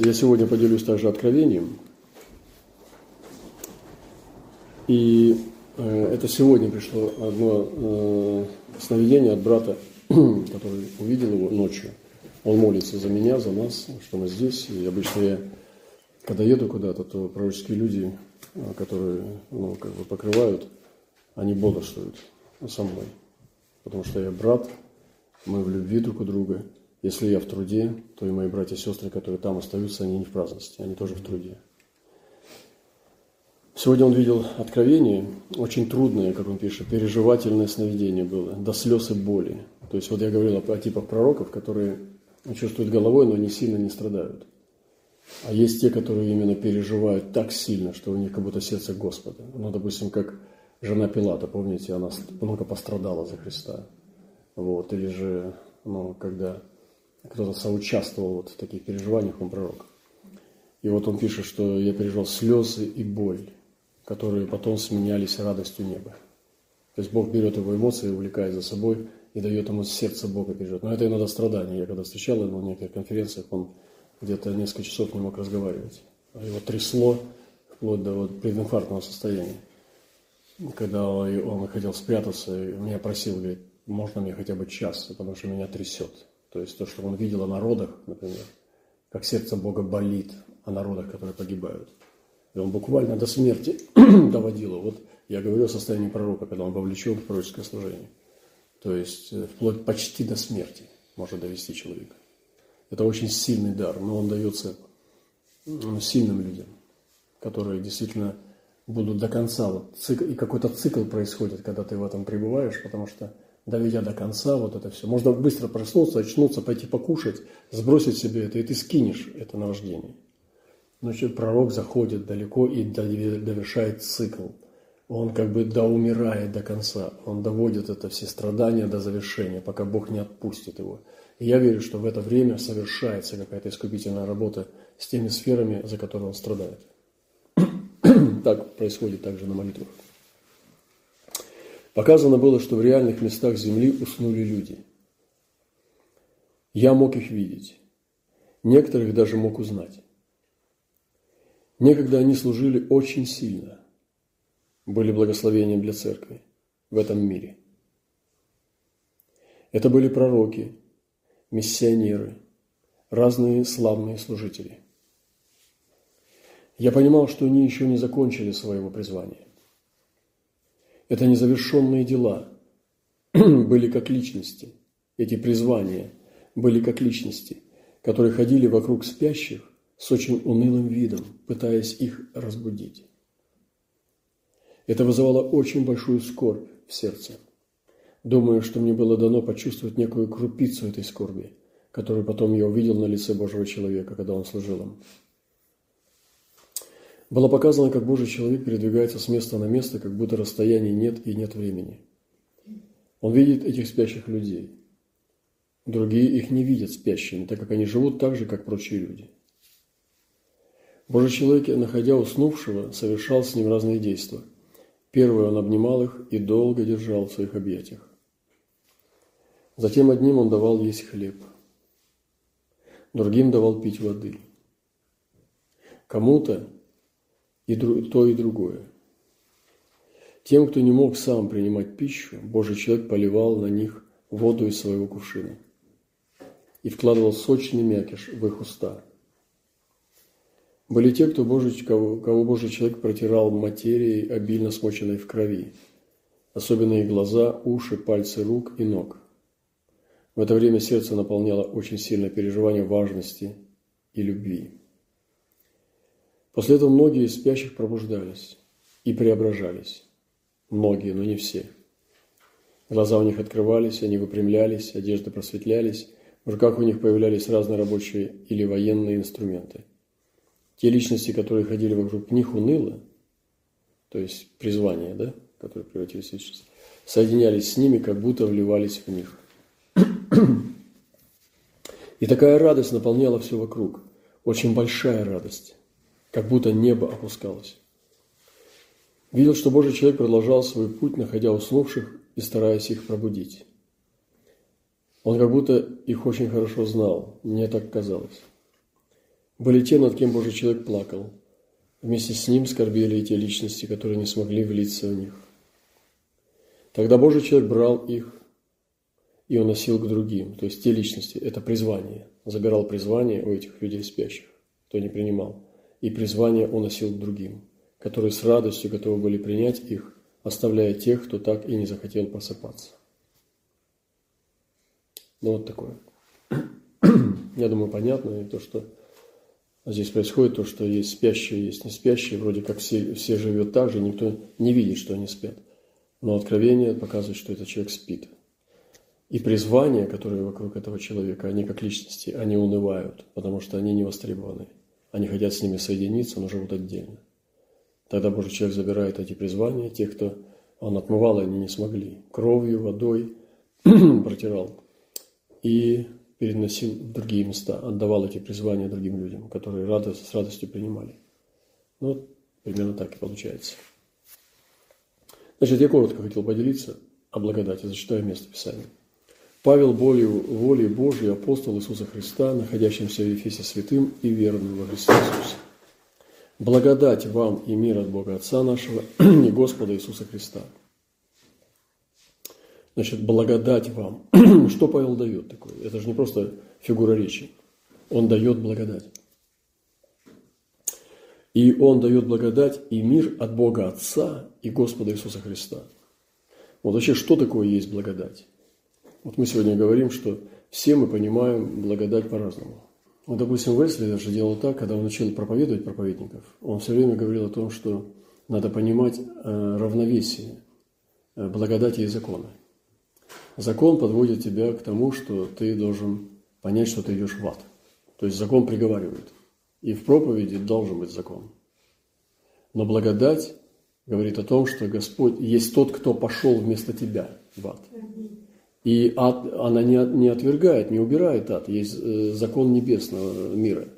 Я сегодня поделюсь также откровением. И э, это сегодня пришло одно э, сновидение от брата, который увидел его ночью. Он молится за меня, за нас, что мы здесь. И обычно я, когда еду куда-то, то пророческие люди, э, которые ну, как бы покрывают, они бодрствуют со мной. Потому что я брат, мы в любви друг у друга – если я в труде, то и мои братья и сестры, которые там остаются, они не в праздности, они тоже в труде. Сегодня он видел откровение, очень трудное, как он пишет, переживательное сновидение было, до слез и боли. То есть вот я говорил о, о типах пророков, которые чувствуют головой, но не сильно не страдают. А есть те, которые именно переживают так сильно, что у них как будто сердце Господа. Ну, допустим, как жена Пилата, помните, она много пострадала за Христа. Вот. Или же, ну, когда кто-то соучаствовал вот в таких переживаниях, он пророк. И вот он пишет, что я переживал слезы и боль, которые потом сменялись радостью неба. То есть Бог берет его эмоции, увлекает за собой и дает ему сердце Бога переживать. Но это иногда страдание. Я когда встречал его на некоторых конференциях, он где-то несколько часов не мог разговаривать. Его трясло вплоть до вот прединфарктного состояния. Когда он хотел спрятаться, меня просил, говорит, можно мне хотя бы час, потому что меня трясет. То есть то, что он видел о народах, например, как сердце Бога болит о народах, которые погибают. И он буквально до смерти доводил. Вот я говорю о состоянии пророка, когда он вовлечен в пророческое служение. То есть э, вплоть почти до смерти может довести человека. Это очень сильный дар, но он дается сильным людям, которые действительно будут до конца. Вот цикл, и какой-то цикл происходит, когда ты в этом пребываешь, потому что доведя до конца вот это все. Можно быстро проснуться, очнуться, пойти покушать, сбросить себе это, и ты скинешь это наваждение. Значит, пророк заходит далеко и довершает цикл. Он как бы доумирает до конца. Он доводит это все страдания до завершения, пока Бог не отпустит его. И я верю, что в это время совершается какая-то искупительная работа с теми сферами, за которые он страдает. так происходит также на молитвах. Показано было, что в реальных местах Земли уснули люди. Я мог их видеть. Некоторых даже мог узнать. Некогда они служили очень сильно. Были благословением для церкви в этом мире. Это были пророки, миссионеры, разные славные служители. Я понимал, что они еще не закончили своего призвания. Это незавершенные дела были как личности. Эти призвания были как личности, которые ходили вокруг спящих с очень унылым видом, пытаясь их разбудить. Это вызывало очень большую скорбь в сердце. Думаю, что мне было дано почувствовать некую крупицу этой скорби, которую потом я увидел на лице Божьего человека, когда он служил им. Было показано, как Божий человек передвигается с места на место, как будто расстояний нет и нет времени. Он видит этих спящих людей. Другие их не видят спящими, так как они живут так же, как прочие люди. Божий человек, находя уснувшего, совершал с ним разные действия. Первое, он обнимал их и долго держал в своих объятиях. Затем одним он давал есть хлеб, другим давал пить воды. Кому-то и то, и другое. Тем, кто не мог сам принимать пищу, Божий человек поливал на них воду из своего кувшина и вкладывал сочный мякиш в их уста. Были те, кто Божий, кого, кого Божий человек протирал материей, обильно смоченной в крови, особенно их глаза, уши, пальцы рук и ног. В это время сердце наполняло очень сильное переживание важности и любви. После этого многие из спящих пробуждались и преображались. Многие, но не все. Глаза у них открывались, они выпрямлялись, одежды просветлялись, в руках у них появлялись разные рабочие или военные инструменты. Те личности, которые ходили вокруг них уныло, то есть призвания, да, которые превратились в личность, соединялись с ними, как будто вливались в них. И такая радость наполняла все вокруг, очень большая радость как будто небо опускалось. Видел, что Божий человек продолжал свой путь, находя уснувших и стараясь их пробудить. Он как будто их очень хорошо знал, мне так казалось. были те, над кем Божий человек плакал. Вместе с ним скорбели и те личности, которые не смогли влиться в них. Тогда Божий человек брал их и уносил к другим. То есть те личности – это призвание. Забирал призвание у этих людей спящих, кто не принимал. И призвание уносил к другим, которые с радостью готовы были принять их, оставляя тех, кто так и не захотел просыпаться. Ну вот такое. Я думаю, понятно и то, что здесь происходит, то, что есть спящие, есть не спящие, вроде как все, все живет так же, никто не видит, что они спят. Но откровение показывает, что этот человек спит. И призвания, которые вокруг этого человека, они как личности, они унывают, потому что они не востребованы. Они хотят с ними соединиться, но живут отдельно. Тогда Божий человек забирает эти призвания, тех, кто он отмывал, они не смогли. Кровью, водой протирал. И переносил в другие места, отдавал эти призвания другим людям, которые радость, с радостью принимали. Ну, вот примерно так и получается. Значит, я коротко хотел поделиться о благодати, зачитаю место Писания. Павел, волею, волей Божией, апостол Иисуса Христа, находящимся в Ефесе святым и верным во Христе Иисусе. Благодать вам и мир от Бога Отца нашего и Господа Иисуса Христа. Значит, благодать вам. Что Павел дает такое? Это же не просто фигура речи. Он дает благодать. И он дает благодать и мир от Бога Отца и Господа Иисуса Христа. Вот вообще, что такое есть благодать? Вот мы сегодня говорим, что все мы понимаем благодать по-разному. Вот, допустим, Весли даже делал так, когда он учил проповедовать проповедников, он все время говорил о том, что надо понимать э, равновесие э, благодати и закона. Закон подводит тебя к тому, что ты должен понять, что ты идешь в ад. То есть закон приговаривает. И в проповеди должен быть закон. Но благодать говорит о том, что Господь есть тот, кто пошел вместо тебя в ад. И ад, она не, не отвергает, не убирает ад. Есть э, закон небесного мира.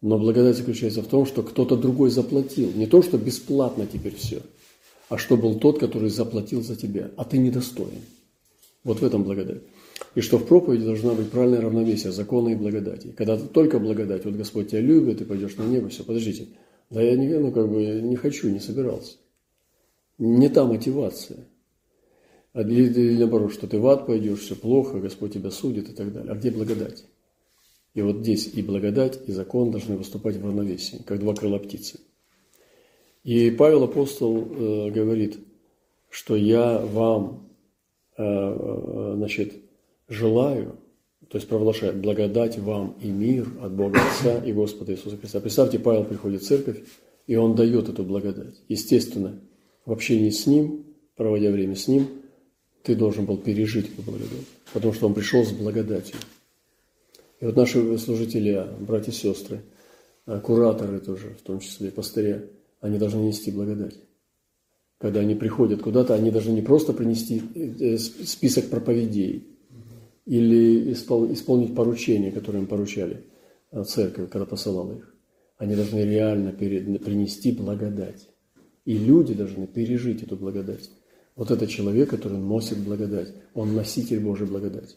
Но благодать заключается в том, что кто-то другой заплатил. Не то, что бесплатно теперь все, а что был тот, который заплатил за тебя, а ты недостоин. Вот в этом благодать. И что в проповеди должна быть правильное равновесие закона и благодати. Когда только благодать, вот Господь тебя любит, ты пойдешь на небо, все, подождите. Да я не, ну, как бы, не хочу, не собирался. Не та мотивация. А или, или наоборот, что ты в ад пойдешь, все плохо, Господь тебя судит и так далее. А где благодать? И вот здесь и благодать, и закон должны выступать в равновесии, как два крыла птицы. И Павел апостол э, говорит, что я вам, э, э, значит, желаю, то есть провозглашает благодать вам и мир от Бога Отца и Господа Иисуса Христа. Представьте, Павел приходит в церковь, и он дает эту благодать. Естественно, в общении с Ним, проводя время с Ним – ты должен был пережить эту благодать, потому что он пришел с благодатью. И вот наши служители, братья и сестры, а, кураторы тоже, в том числе пастыря, они должны нести благодать. Когда они приходят куда-то, они должны не просто принести э, список проповедей или исполнить поручения, которые им поручали а, церковь, когда посылала их. Они должны реально принести благодать. И люди должны пережить эту благодать. Вот это человек, который носит благодать. Он носитель Божьей благодати.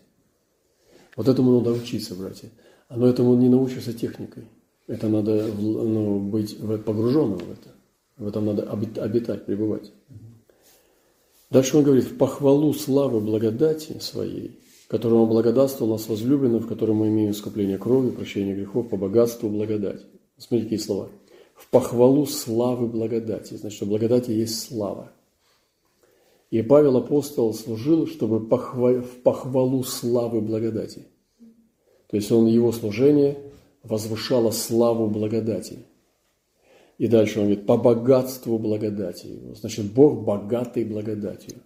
Вот этому надо учиться, братья. Но этому не научишься техникой. Это надо ну, быть погруженным в это. В этом надо обитать, пребывать. Дальше он говорит, в похвалу славы благодати своей, которому благодатствовал нас возлюбленным, в котором мы имеем искупление крови, прощение грехов, по богатству благодати. Смотрите, какие слова. В похвалу славы благодати. Значит, что благодати есть слава. И Павел апостол служил, чтобы в похвалу славы благодати. То есть он его служение возвышало славу благодати. И дальше он говорит, по богатству благодати. Значит, Бог богатый благодатью.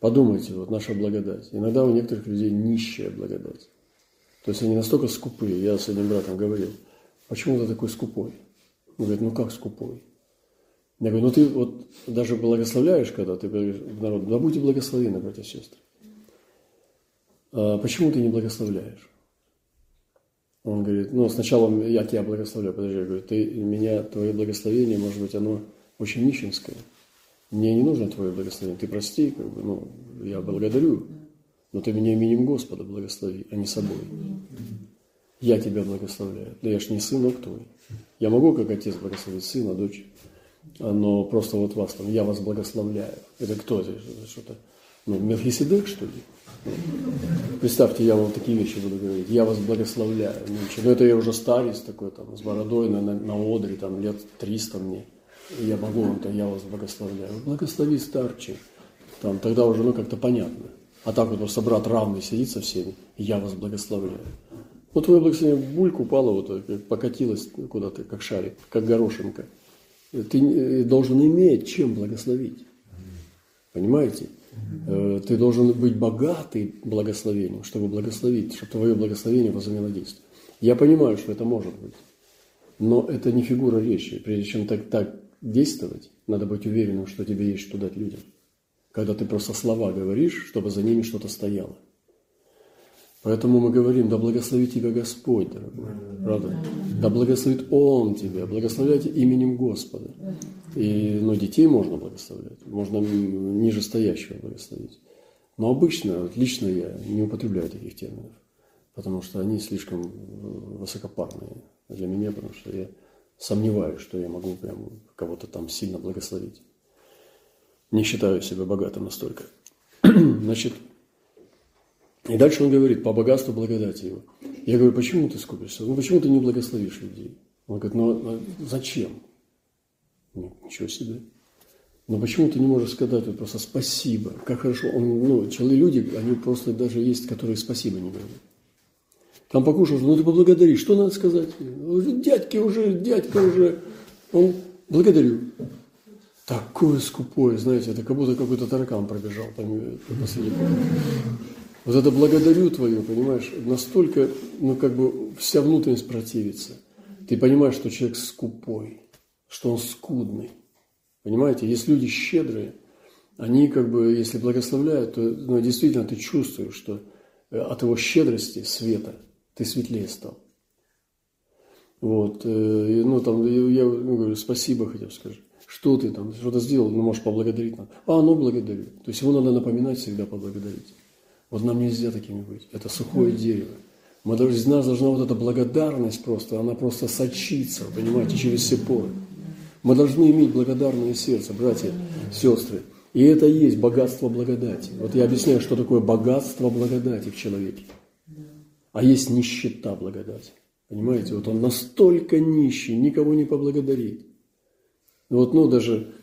Подумайте, вот наша благодать. Иногда у некоторых людей нищая благодать. То есть они настолько скупые. Я с одним братом говорил, почему ты такой скупой? Он говорит, ну как скупой? Я говорю, ну ты вот даже благословляешь, когда ты говоришь в народ, да будьте благословены, братья и сестры. А почему ты не благословляешь? Он говорит, ну сначала я тебя благословляю, подожди, я говорю, ты меня, твое благословение, может быть, оно очень нищенское. Мне не нужно твое благословение, ты прости, как бы, ну, я благодарю, но ты меня именем Господа благослови, а не собой. Я тебя благословляю. Да я ж не сынок твой. Я могу, как отец, благословить сына, дочь, но просто вот вас там, я вас благословляю. Это кто это? Что-то, ну, Мелхиседек, что ли? Представьте, я вам такие вещи буду говорить. Я вас благословляю. Нынче. Но это я уже старец такой, там, с бородой на, на, на одре, там, лет 300 мне. И я могу вам, то я вас благословляю. Благослови старче. Там, тогда уже, ну, как-то понятно. А так вот просто брат равный сидит со всеми, и я вас благословляю. Вот твое благословение бульк упала, вот, покатилась куда-то, как шарик, как горошинка. Ты э, должен иметь чем благословить. Понимаете? Э, ты должен быть богатый благословением, чтобы благословить, чтобы твое благословение возымело действие. Я понимаю, что это может быть. Но это не фигура речи. Прежде чем так, так действовать, надо быть уверенным, что тебе есть что дать людям когда ты просто слова говоришь, чтобы за ними что-то стояло. Поэтому мы говорим, да благословит тебя Господь, дорогой. Правда? Да благословит Он тебя. Благословляйте именем Господа. И, ну, детей можно благословлять. Можно ниже стоящего благословить. Но обычно, лично я не употребляю таких терминов. Потому что они слишком высокопарные для меня, потому что я сомневаюсь, что я могу прям кого-то там сильно благословить не считаю себя богатым настолько. Значит, и дальше он говорит, по богатству благодати его. Я говорю, почему ты скупишься? Ну, почему ты не благословишь людей? Он говорит, ну, а зачем? Ну, ничего себе. Но почему ты не можешь сказать вот просто спасибо? Как хорошо. Он, ну, человек, люди, они просто даже есть, которые спасибо не говорят. Там покушал, ну ты поблагодари. Что надо сказать? Дядьки уже, дядька уже. Он благодарю такое скупое, знаете, это как будто какой-то таракан пробежал э, посреди Вот это благодарю твою, понимаешь, настолько, ну, как бы вся внутренность противится. Ты понимаешь, что человек скупой, что он скудный. Понимаете, есть люди щедрые, они как бы, если благословляют, то ну, действительно ты чувствуешь, что э, от его щедрости, света, ты светлее стал. Вот, э, ну там, я ну, говорю, спасибо бы скажи что ты там, что-то сделал, ну, можешь поблагодарить нам. А, ну, благодарю. То есть его надо напоминать всегда поблагодарить. Вот нам нельзя такими быть. Это сухое дерево. Мы должны, из нас должна вот эта благодарность просто, она просто сочиться, понимаете, через все поры. Мы должны иметь благодарное сердце, братья, сестры. И это и есть богатство благодати. Вот я объясняю, что такое богатство благодати в человеке. А есть нищета благодати. Понимаете, вот он настолько нищий, никого не поблагодарит. Вот, ну, даже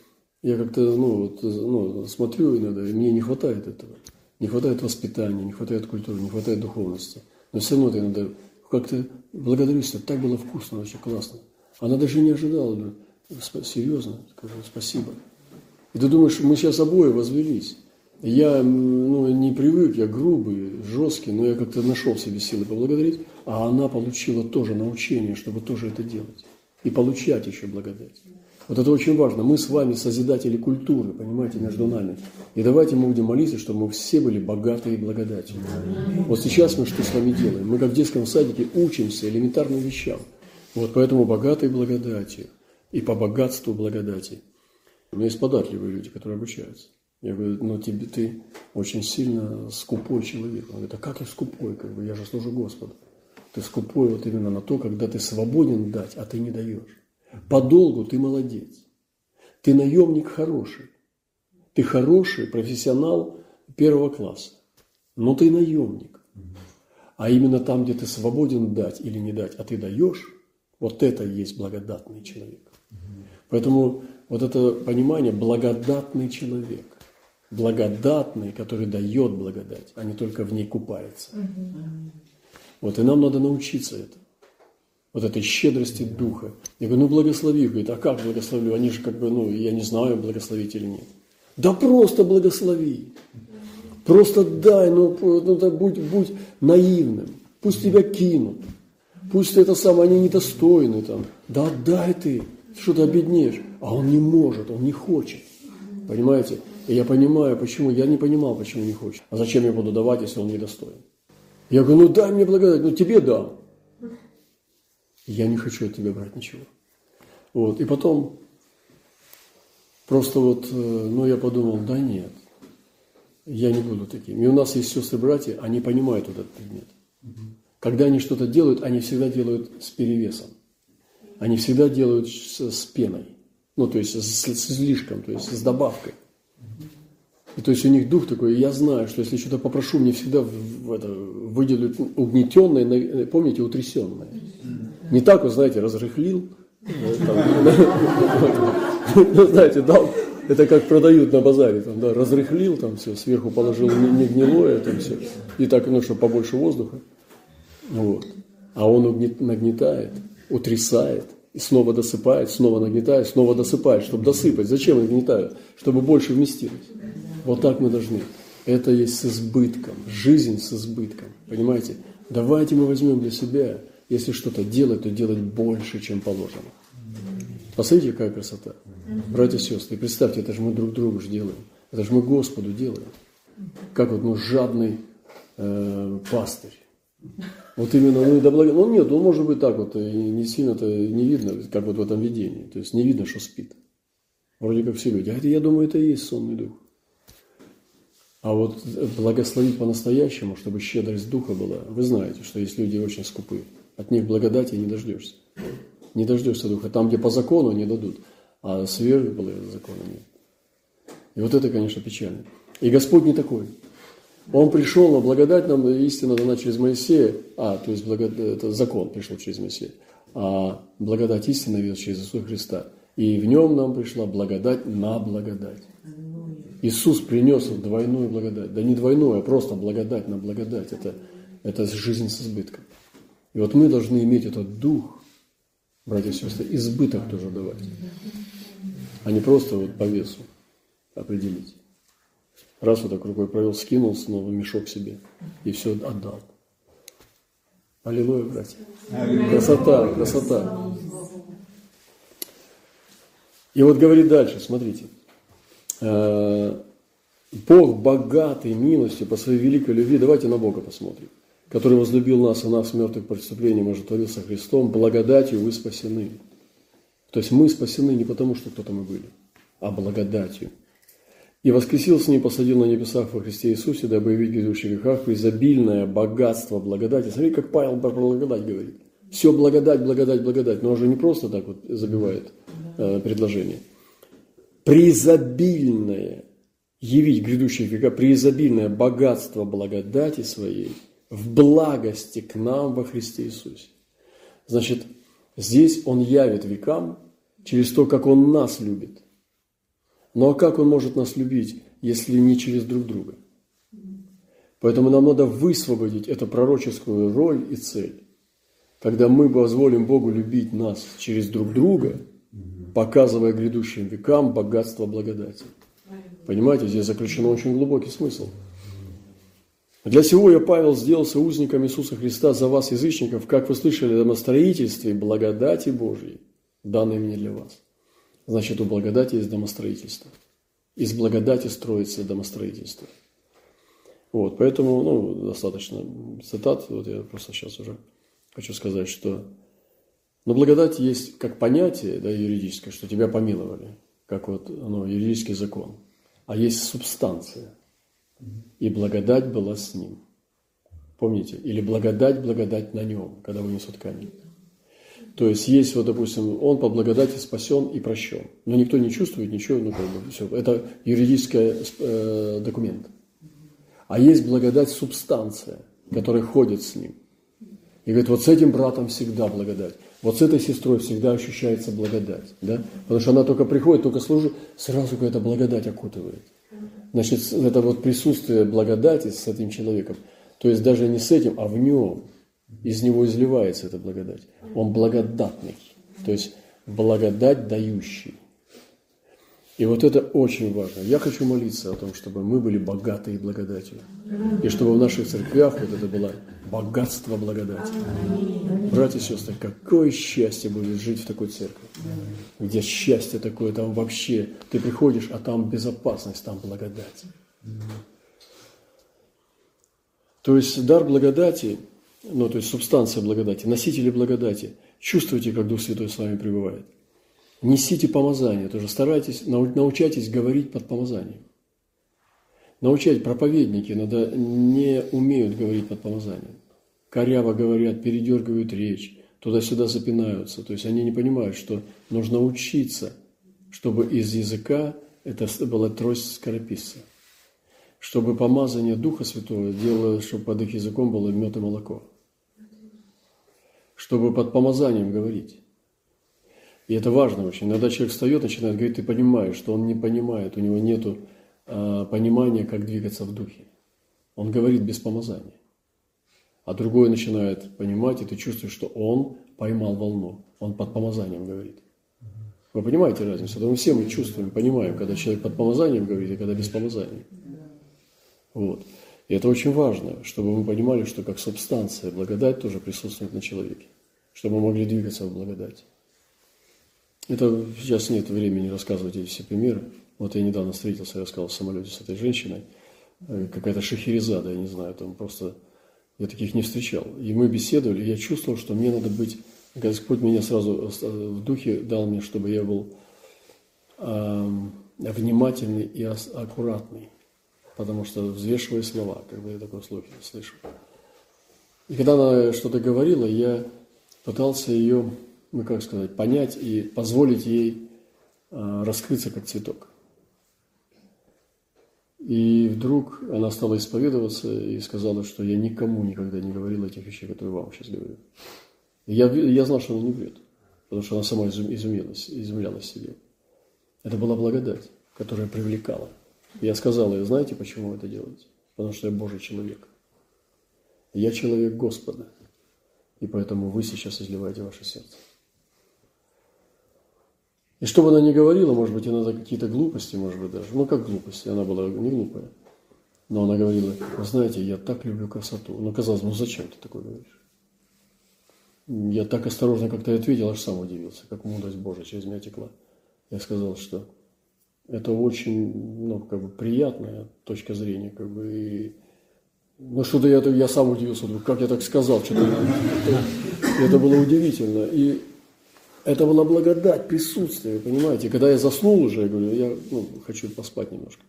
я как-то, ну, вот, ну, смотрю иногда, и мне не хватает этого. Не хватает воспитания, не хватает культуры, не хватает духовности. Но все равно ты иногда как-то благодарю себя, так было вкусно, очень классно. Она даже не ожидала, да, серьезно, скажу, спасибо. И ты думаешь, мы сейчас обои возвелись. Я ну, не привык, я грубый, жесткий, но я как-то нашел в себе силы поблагодарить, а она получила тоже научение, чтобы тоже это делать. И получать еще благодать. Вот это очень важно. Мы с вами созидатели культуры, понимаете, между нами. И давайте мы будем молиться, чтобы мы все были богатые благодатью. Вот сейчас мы что с вами делаем? Мы как в детском садике учимся элементарным вещам. Вот поэтому богатые благодатью и по богатству благодати. У меня есть податливые люди, которые обучаются. Я говорю, ну тебе ты очень сильно скупой человек. Он говорит, а как я скупой? Как бы, я же служу Господу. Ты скупой вот именно на то, когда ты свободен дать, а ты не даешь. По долгу ты молодец. Ты наемник хороший. Ты хороший профессионал первого класса. Но ты наемник. А именно там, где ты свободен дать или не дать, а ты даешь, вот это и есть благодатный человек. Поэтому вот это понимание благодатный человек. Благодатный, который дает благодать, а не только в ней купается. Вот и нам надо научиться этому вот этой щедрости духа. Я говорю, ну благослови. Говорит, а как благословлю? Они же как бы, ну, я не знаю, благословить или нет. Да просто благослови. Просто дай, ну, ну да, будь, будь наивным. Пусть тебя кинут. Пусть это самое, они недостойны там. Да дай ты, что ты обеднеешь. А он не может, он не хочет. Понимаете? И я понимаю, почему. Я не понимал, почему не хочет. А зачем я буду давать, если он недостоин? Я говорю, ну дай мне благодать, ну тебе дам. Я не хочу от тебя брать ничего. Вот. И потом просто вот, э, ну, я подумал, да нет, я не буду таким. И у нас есть сестры-братья, они понимают этот предмет. Когда они что-то делают, они всегда делают с перевесом. Они всегда делают с, с пеной. Ну, то есть с, с излишком, то есть с добавкой. И то есть у них дух такой, я знаю, что если что-то попрошу, мне всегда в, в это, выделят угнетенное, помните, утрясенное. Не так, вы знаете, разрыхлил, ну, знаете, дал, это как продают на базаре, там, да, разрыхлил, там все, сверху положил не, гнилое, там все, и так, ну, чтобы побольше воздуха, вот. А он нагнетает, утрясает, и снова досыпает, снова нагнетает, снова досыпает, чтобы досыпать. Зачем нагнетают? Чтобы больше вместилось. Вот так мы должны. Это есть с избытком, жизнь с избытком, понимаете? Давайте мы возьмем для себя, если что-то делать, то делать больше, чем положено. Посмотрите, какая красота. Братья и сестры, представьте, это же мы друг другу же делаем. Это же мы Господу делаем. Как вот ну, жадный э, пастырь. Вот именно, ну и до блага... Ну нет, он может быть так вот, и не сильно-то не видно, как вот в этом видении. То есть не видно, что спит. Вроде как все люди. А это, я думаю, это и есть сонный дух. А вот благословить по-настоящему, чтобы щедрость духа была, вы знаете, что есть люди очень скупые. От них благодати не дождешься не дождешься Духа. Там, где по закону, не дадут, а сверх закона нет. И вот это, конечно, печально. И Господь не такой. Он пришел, но благодать нам истина дана через Моисея, а, то есть благодать, это закон пришел через Моисея, а благодать истина идет через Иисуса Христа. И в нем нам пришла благодать на благодать. Иисус принес двойную благодать. Да не двойную, а просто благодать на благодать. Это, это жизнь с избытком. И вот мы должны иметь этот дух, братья и сестры, избыток тоже давать, а не просто вот по весу определить. Раз вот так рукой провел, скинул снова мешок себе и все отдал. Аллилуйя, братья. Красота, красота. И вот говорит дальше, смотрите. Э, Бог богатый милостью по своей великой любви. Давайте на Бога посмотрим который возлюбил нас, и нас мертвых преступлением ожитворился Христом, благодатью вы спасены. То есть мы спасены не потому, что кто-то мы были, а благодатью. И воскресил с ним, посадил на небесах во Христе Иисусе, дабы явить грядущих грехах изобильное богатство благодати. Смотри, как Павел про благодать говорит. Все благодать, благодать, благодать. Но он же не просто так вот забивает э, предложение. Преизобильное, явить грядущих века, преизобильное богатство благодати своей – в благости к нам во Христе Иисусе. Значит, здесь Он явит векам через то, как Он нас любит. Но а как Он может нас любить, если не через друг друга? Поэтому нам надо высвободить эту пророческую роль и цель. Когда мы позволим Богу любить нас через друг друга, показывая грядущим векам богатство благодати. Понимаете, здесь заключен очень глубокий смысл – для сего я, Павел, сделался узником Иисуса Христа за вас, язычников, как вы слышали о домостроительстве благодати Божьей, данной мне для вас. Значит, у благодати есть домостроительство. Из благодати строится домостроительство. Вот, поэтому, ну, достаточно цитат, вот я просто сейчас уже хочу сказать, что но благодать есть как понятие да, юридическое, что тебя помиловали, как вот ну, юридический закон, а есть субстанция – и благодать была с ним. Помните? Или благодать, благодать на нем, когда вынесут камень. То есть есть, вот, допустим, он по благодати спасен и прощен. Но никто не чувствует ничего, ну, как бы, все. Это юридический э, документ. А есть благодать субстанция, которая ходит с ним. И говорит, вот с этим братом всегда благодать. Вот с этой сестрой всегда ощущается благодать. Да? Потому что она только приходит, только служит, сразу какая-то благодать окутывает. Значит, это вот присутствие благодати с этим человеком. То есть даже не с этим, а в нем. Из него изливается эта благодать. Он благодатный. То есть благодать дающий. И вот это очень важно. Я хочу молиться о том, чтобы мы были богаты благодатью. И чтобы в наших церквях вот это было богатство благодати. Братья и сестры, какое счастье будет жить в такой церкви, где счастье такое, там вообще ты приходишь, а там безопасность, там благодать. То есть дар благодати, ну то есть субстанция благодати, носители благодати, чувствуйте, как Дух Святой с вами пребывает. Несите помазание, тоже старайтесь, научайтесь говорить под помазанием. Научать проповедники иногда не умеют говорить под помазанием. Коряво говорят, передергивают речь, туда-сюда запинаются. То есть они не понимают, что нужно учиться, чтобы из языка это была трость скорописца. Чтобы помазание Духа Святого делало, чтобы под их языком было мед и молоко. Чтобы под помазанием говорить. И это важно очень. Иногда человек встает, начинает говорить, ты понимаешь, что он не понимает, у него нет а, понимания, как двигаться в духе. Он говорит без помазания. А другой начинает понимать, и ты чувствуешь, что он поймал волну. Он под помазанием говорит. Вы понимаете разницу? Потому все мы чувствуем, понимаем, когда человек под помазанием говорит, и когда без помазания. Вот. И это очень важно, чтобы мы понимали, что как субстанция благодать тоже присутствует на человеке. Чтобы мы могли двигаться в благодать. Это сейчас нет времени рассказывать эти все примеры. Вот я недавно встретился, я рассказал в самолете с этой женщиной. Э, какая-то шахерезада, я не знаю, там просто я таких не встречал. И мы беседовали, и я чувствовал, что мне надо быть... Господь меня сразу э, в духе дал мне, чтобы я был э, внимательный и аккуратный. Потому что взвешивая слова, как бы я такое слухи слышу. И когда она что-то говорила, я пытался ее, ну как сказать, понять и позволить ей э, раскрыться как цветок. И вдруг она стала исповедоваться и сказала, что я никому никогда не говорила этих вещей, которые вам сейчас говорю. Я, я знал, что она не врет, потому что она сама изумлялась, изумлялась себе. Это была благодать, которая привлекала. Я сказал ей, знаете, почему вы это делаете? Потому что я Божий человек. Я человек Господа. И поэтому вы сейчас изливаете ваше сердце. И что бы она ни говорила, может быть, за какие-то глупости, может быть, даже. Ну, как глупости, она была не глупая. Но она говорила, вы знаете, я так люблю красоту. Ну, казалось, ну зачем ты такое говоришь? Я так осторожно как-то ответил, аж сам удивился, как мудрость Божия через меня текла. Я сказал, что это очень, ну, как бы приятная точка зрения, как бы, и ну, что-то я, я сам удивился, как я так сказал, что-то это было удивительно. И это была благодать, присутствие, понимаете. Когда я заснул уже, я говорю, я ну, хочу поспать немножко,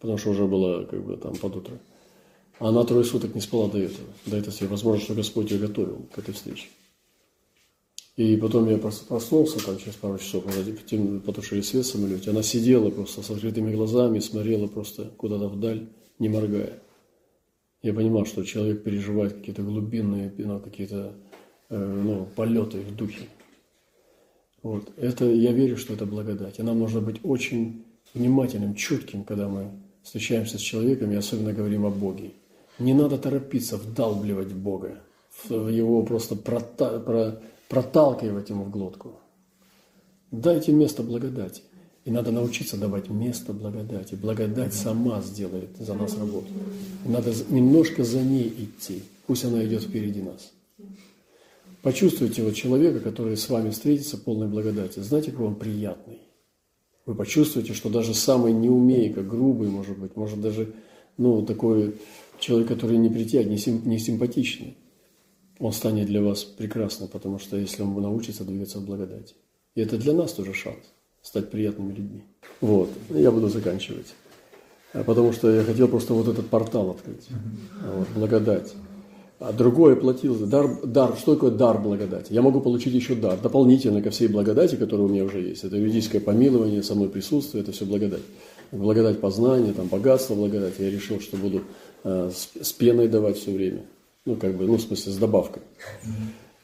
потому что уже было как бы там под утро. А она трое суток не спала до этого. До этого себе возможно, что Господь ее готовил к этой встрече. И потом я проснулся там через пару часов, потушили свет в самолете. Она сидела просто с открытыми глазами, смотрела просто куда-то вдаль, не моргая. Я понимал, что человек переживает какие-то глубинные, ну, какие-то э, ну, полеты в духе. Вот. Это, я верю, что это благодать. И нам нужно быть очень внимательным, чутким, когда мы встречаемся с человеком и особенно говорим о Боге. Не надо торопиться вдалбливать Бога, его просто прота, про, проталкивать ему в глотку. Дайте место благодати. И надо научиться давать место благодати. Благодать сама сделает за нас работу. Надо немножко за ней идти. Пусть она идет впереди нас. Почувствуйте вот человека, который с вами встретится полной благодати. Знаете, какой он приятный. Вы почувствуете, что даже самый неумейка, грубый, может быть, может даже, ну, такой человек, который не притягивает, не, сим, не симпатичный, он станет для вас прекрасным, потому что если он научится двигаться в благодати. И это для нас тоже шанс стать приятными людьми. Вот, я буду заканчивать. Потому что я хотел просто вот этот портал открыть. Вот, благодать а другое платил. Дар, дар, что такое дар благодати? Я могу получить еще дар, дополнительно ко всей благодати, которая у меня уже есть. Это юридическое помилование, со мной присутствие, это все благодать. Благодать познания, там, богатство благодати. Я решил, что буду э, с, с пеной давать все время. Ну, как бы, ну, в смысле, с добавкой.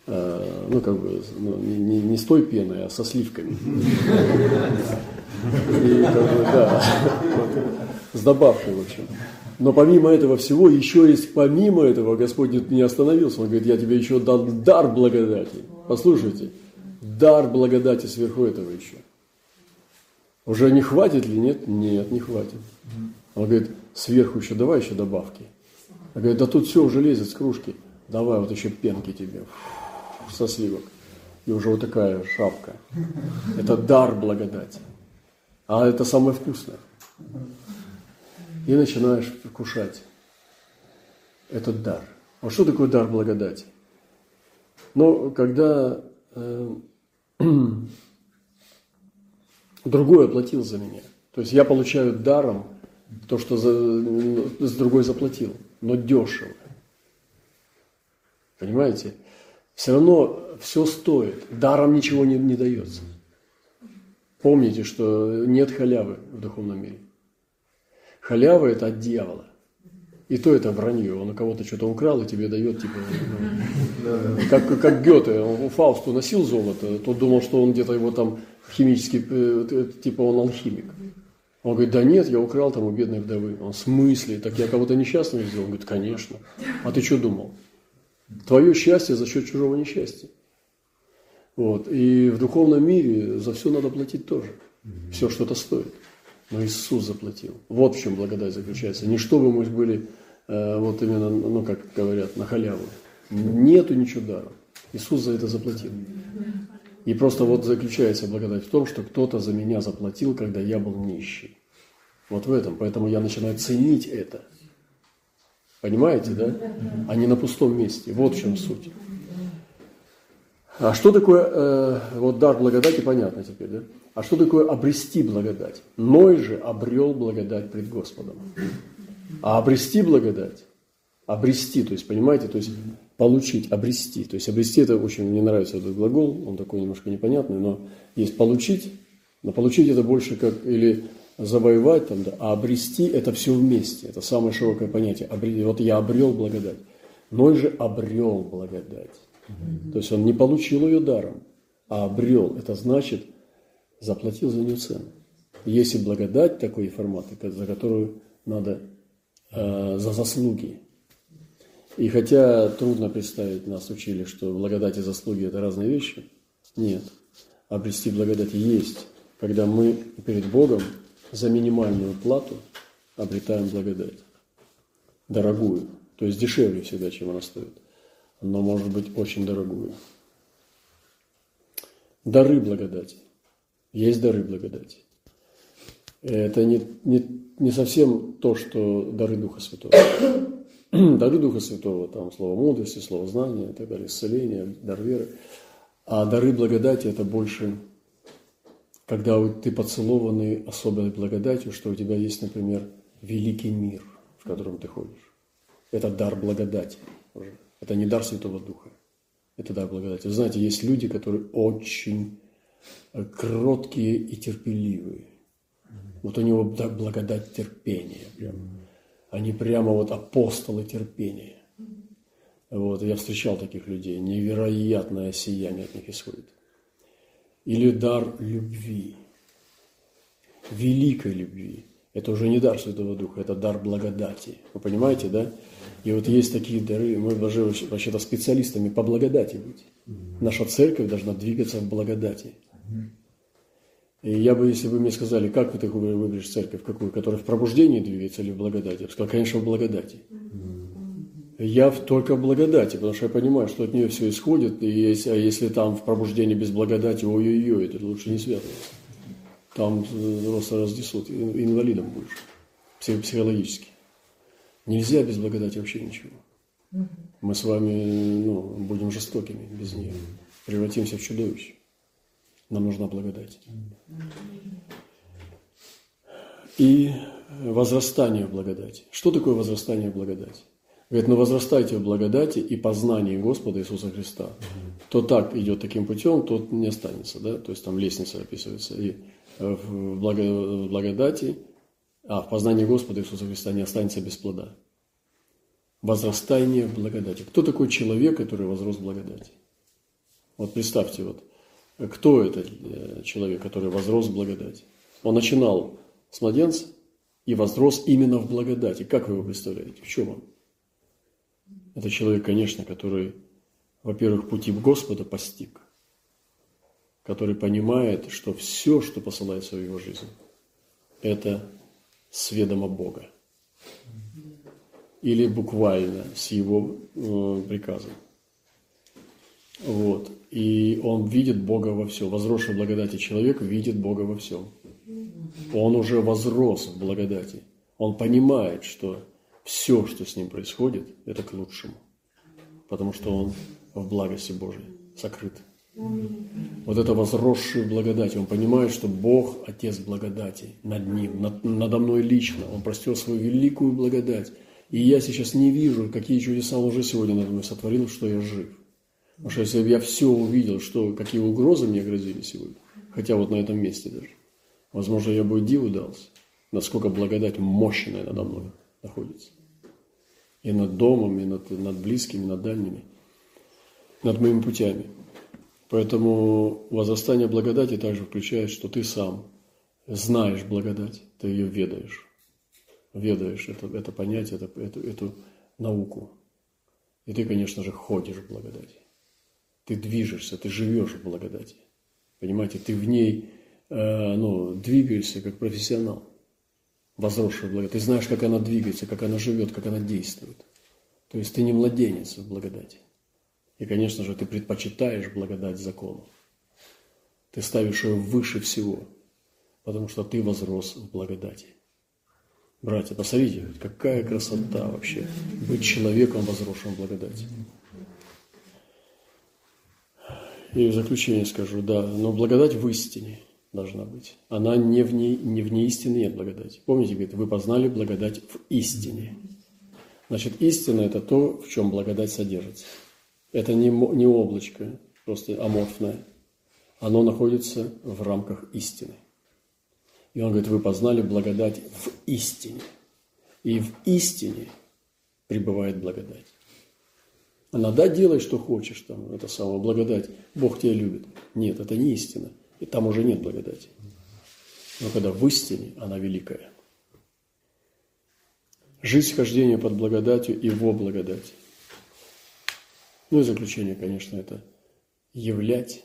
Э, ну, как бы, ну, не, не с той пеной, а со сливками. И, как бы, да, с добавкой, в общем. Но помимо этого всего, еще есть помимо этого, Господь не остановился. Он говорит, я тебе еще дал дар благодати. Послушайте, дар благодати сверху этого еще. Уже не хватит ли? Нет? Нет, не хватит. Он говорит, сверху еще давай еще добавки. Он говорит, да тут все уже лезет с кружки. Давай вот еще пенки тебе со сливок. И уже вот такая шапка. Это дар благодати. А это самое вкусное и начинаешь вкушать этот дар. А что такое дар благодати? Но когда э, другой оплатил за меня, то есть я получаю даром то, что за, с другой заплатил, но дешево. Понимаете? Все равно все стоит. Даром ничего не, не дается. Помните, что нет халявы в духовном мире. Халява – это от дьявола. И то это вранье. Он у кого-то что-то украл и тебе дает, типа, ну, как, как Гёте, он Фаусту носил золото, тот думал, что он где-то его там химически, э, типа он алхимик. Он говорит, да нет, я украл там у бедной вдовы. Он, в смысле? Так я кого-то несчастного сделал? Он говорит, конечно. А ты что думал? Твое счастье за счет чужого несчастья. Вот. И в духовном мире за все надо платить тоже. Все что-то стоит. Но Иисус заплатил. Вот в чем благодать заключается. Не чтобы мы были, э, вот именно, ну, как говорят, на халяву. Нету ничего дара. Иисус за это заплатил. И просто вот заключается благодать в том, что кто-то за меня заплатил, когда я был нищий. Вот в этом. Поэтому я начинаю ценить это. Понимаете, да? А не на пустом месте. Вот в чем суть. А что такое, э, вот дар благодати, понятно теперь, да? А что такое обрести благодать? Ной же обрел благодать пред Господом. А обрести благодать, обрести, то есть, понимаете, то есть получить, обрести. То есть обрести это очень, мне нравится этот глагол, он такой немножко непонятный, но есть получить, но получить это больше как или завоевать, там, да, а обрести это все вместе. Это самое широкое понятие. Вот я обрел благодать. Ной же обрел благодать. То есть он не получил ее даром, а обрел. Это значит, заплатил за нее цену. Есть и благодать такой формат, за которую надо э, за заслуги. И хотя трудно представить, нас учили, что благодать и заслуги – это разные вещи, нет. Обрести благодать есть, когда мы перед Богом за минимальную плату обретаем благодать. Дорогую, то есть дешевле всегда, чем она стоит но может быть очень дорогую. Дары благодати. Есть дары благодати. Это не, не, не совсем то, что дары Духа Святого. дары Духа Святого, там слово мудрости, слово знания и так далее, исцеление, дар веры. А дары благодати – это больше, когда ты поцелованный особой благодатью, что у тебя есть, например, великий мир, в котором ты ходишь. Это дар благодати уже. Это не дар Святого Духа. Это дар благодати. Вы знаете, есть люди, которые очень э, кроткие и терпеливые. Вот у него благодать терпения. Прям. Они прямо вот апостолы терпения. Вот, я встречал таких людей. Невероятное сияние от них исходит. Или дар любви. Великой любви. Это уже не дар Святого Духа, это дар благодати. Вы понимаете, да? И вот есть такие дары, мы должны вообще-то специалистами по благодати быть. Наша церковь должна двигаться в благодати. И я бы, если бы мне сказали, как такую выберешь церковь, какую, которая в пробуждении двигается или в благодати, я бы сказал, конечно, в благодати. Я только в благодати, потому что я понимаю, что от нее все исходит, и если, а если там в пробуждении без благодати, ой-ой-ой, это лучше не связываться. Там просто разнесут, инвалидом будешь, психологически. Нельзя без благодати вообще ничего. Мы с вами ну, будем жестокими без нее. Превратимся в чудовище. Нам нужна благодать. И возрастание в благодати. Что такое возрастание в благодати? Говорит, ну возрастайте в благодати и познании Господа Иисуса Христа. Кто так идет таким путем, тот не останется. Да? То есть там лестница описывается. И в благодати а в познании Господа Иисуса Христа не останется без плода. Возрастание в благодати. Кто такой человек, который возрос в благодати? Вот представьте, вот, кто это э, человек, который возрос в благодати? Он начинал с младенца и возрос именно в благодати. Как вы его представляете? В чем он? Это человек, конечно, который, во-первых, пути в Господа постиг, который понимает, что все, что посылается в его жизнь, это с ведома Бога. Или буквально с его э, приказом. Вот. И он видит Бога во всем. Возросший в благодати человек видит Бога во всем. Он уже возрос в благодати. Он понимает, что все, что с ним происходит, это к лучшему. Потому что он в благости Божией сокрыт. Вот это возросшую благодать. Он понимает, что Бог – Отец благодати над ним, над, надо мной лично. Он простер свою великую благодать. И я сейчас не вижу, какие чудеса он уже сегодня надо мной сотворил, что я жив. Потому что если бы я все увидел, что, какие угрозы мне грозили сегодня, хотя вот на этом месте даже, возможно, я бы диву дался, насколько благодать мощная надо мной находится. И над домом, и над, над близкими, над дальними, над моими путями. Поэтому возрастание благодати также включает, что ты сам знаешь благодать, ты ее ведаешь. Ведаешь это, это понятие, это, эту, эту науку. И ты, конечно же, ходишь в благодати. Ты движешься, ты живешь в благодати. Понимаете, ты в ней э, ну, двигаешься как профессионал, возросший в благодати. Ты знаешь, как она двигается, как она живет, как она действует. То есть ты не младенец в благодати. И, конечно же, ты предпочитаешь благодать закону. Ты ставишь ее выше всего – потому что ты возрос в благодати. Братья, посмотрите, какая красота вообще быть человеком, возросшим в благодати. И в заключение скажу, да, но благодать в истине должна быть. Она не в ней, не в ней истины нет благодати. Помните, говорит, вы познали благодать в истине. Значит, истина – это то, в чем благодать содержится. Это не, не облачко, просто аморфное. Оно находится в рамках истины. И он говорит, вы познали благодать в истине. И в истине пребывает благодать. Она, да, делай, что хочешь, там, это самое, благодать, Бог тебя любит. Нет, это не истина. И там уже нет благодати. Но когда в истине, она великая. Жизнь хождения под благодатью и во благодати. Ну и заключение, конечно, это являть,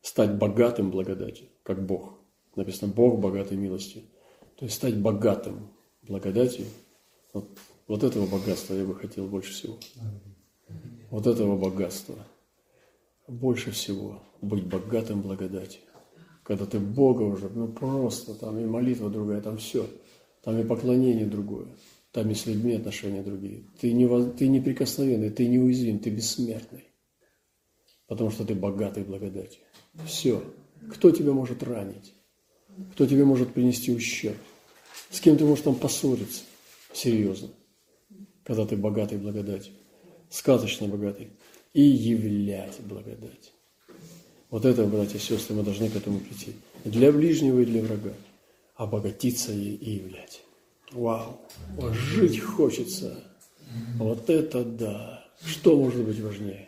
стать богатым благодатью, как Бог написано Бог богатой милостью. То есть стать богатым благодатью, вот, вот этого богатства я бы хотел больше всего. Вот этого богатства. Больше всего быть богатым благодатью. Когда ты Бога уже, ну просто, там и молитва другая, там все. Там и поклонение другое. Там и с людьми отношения другие. Ты, не, ты неприкосновенный, ты неуязвим, ты бессмертный. Потому что ты богатый благодатью. Все. Кто тебя может ранить? кто тебе может принести ущерб, с кем ты можешь там поссориться, серьезно, когда ты богатый благодатью, сказочно богатый, и являть благодать. Вот это, братья и сестры, мы должны к этому прийти. Для ближнего и для врага. Обогатиться и являть. Вау! Жить хочется. Вот это да! Что может быть важнее?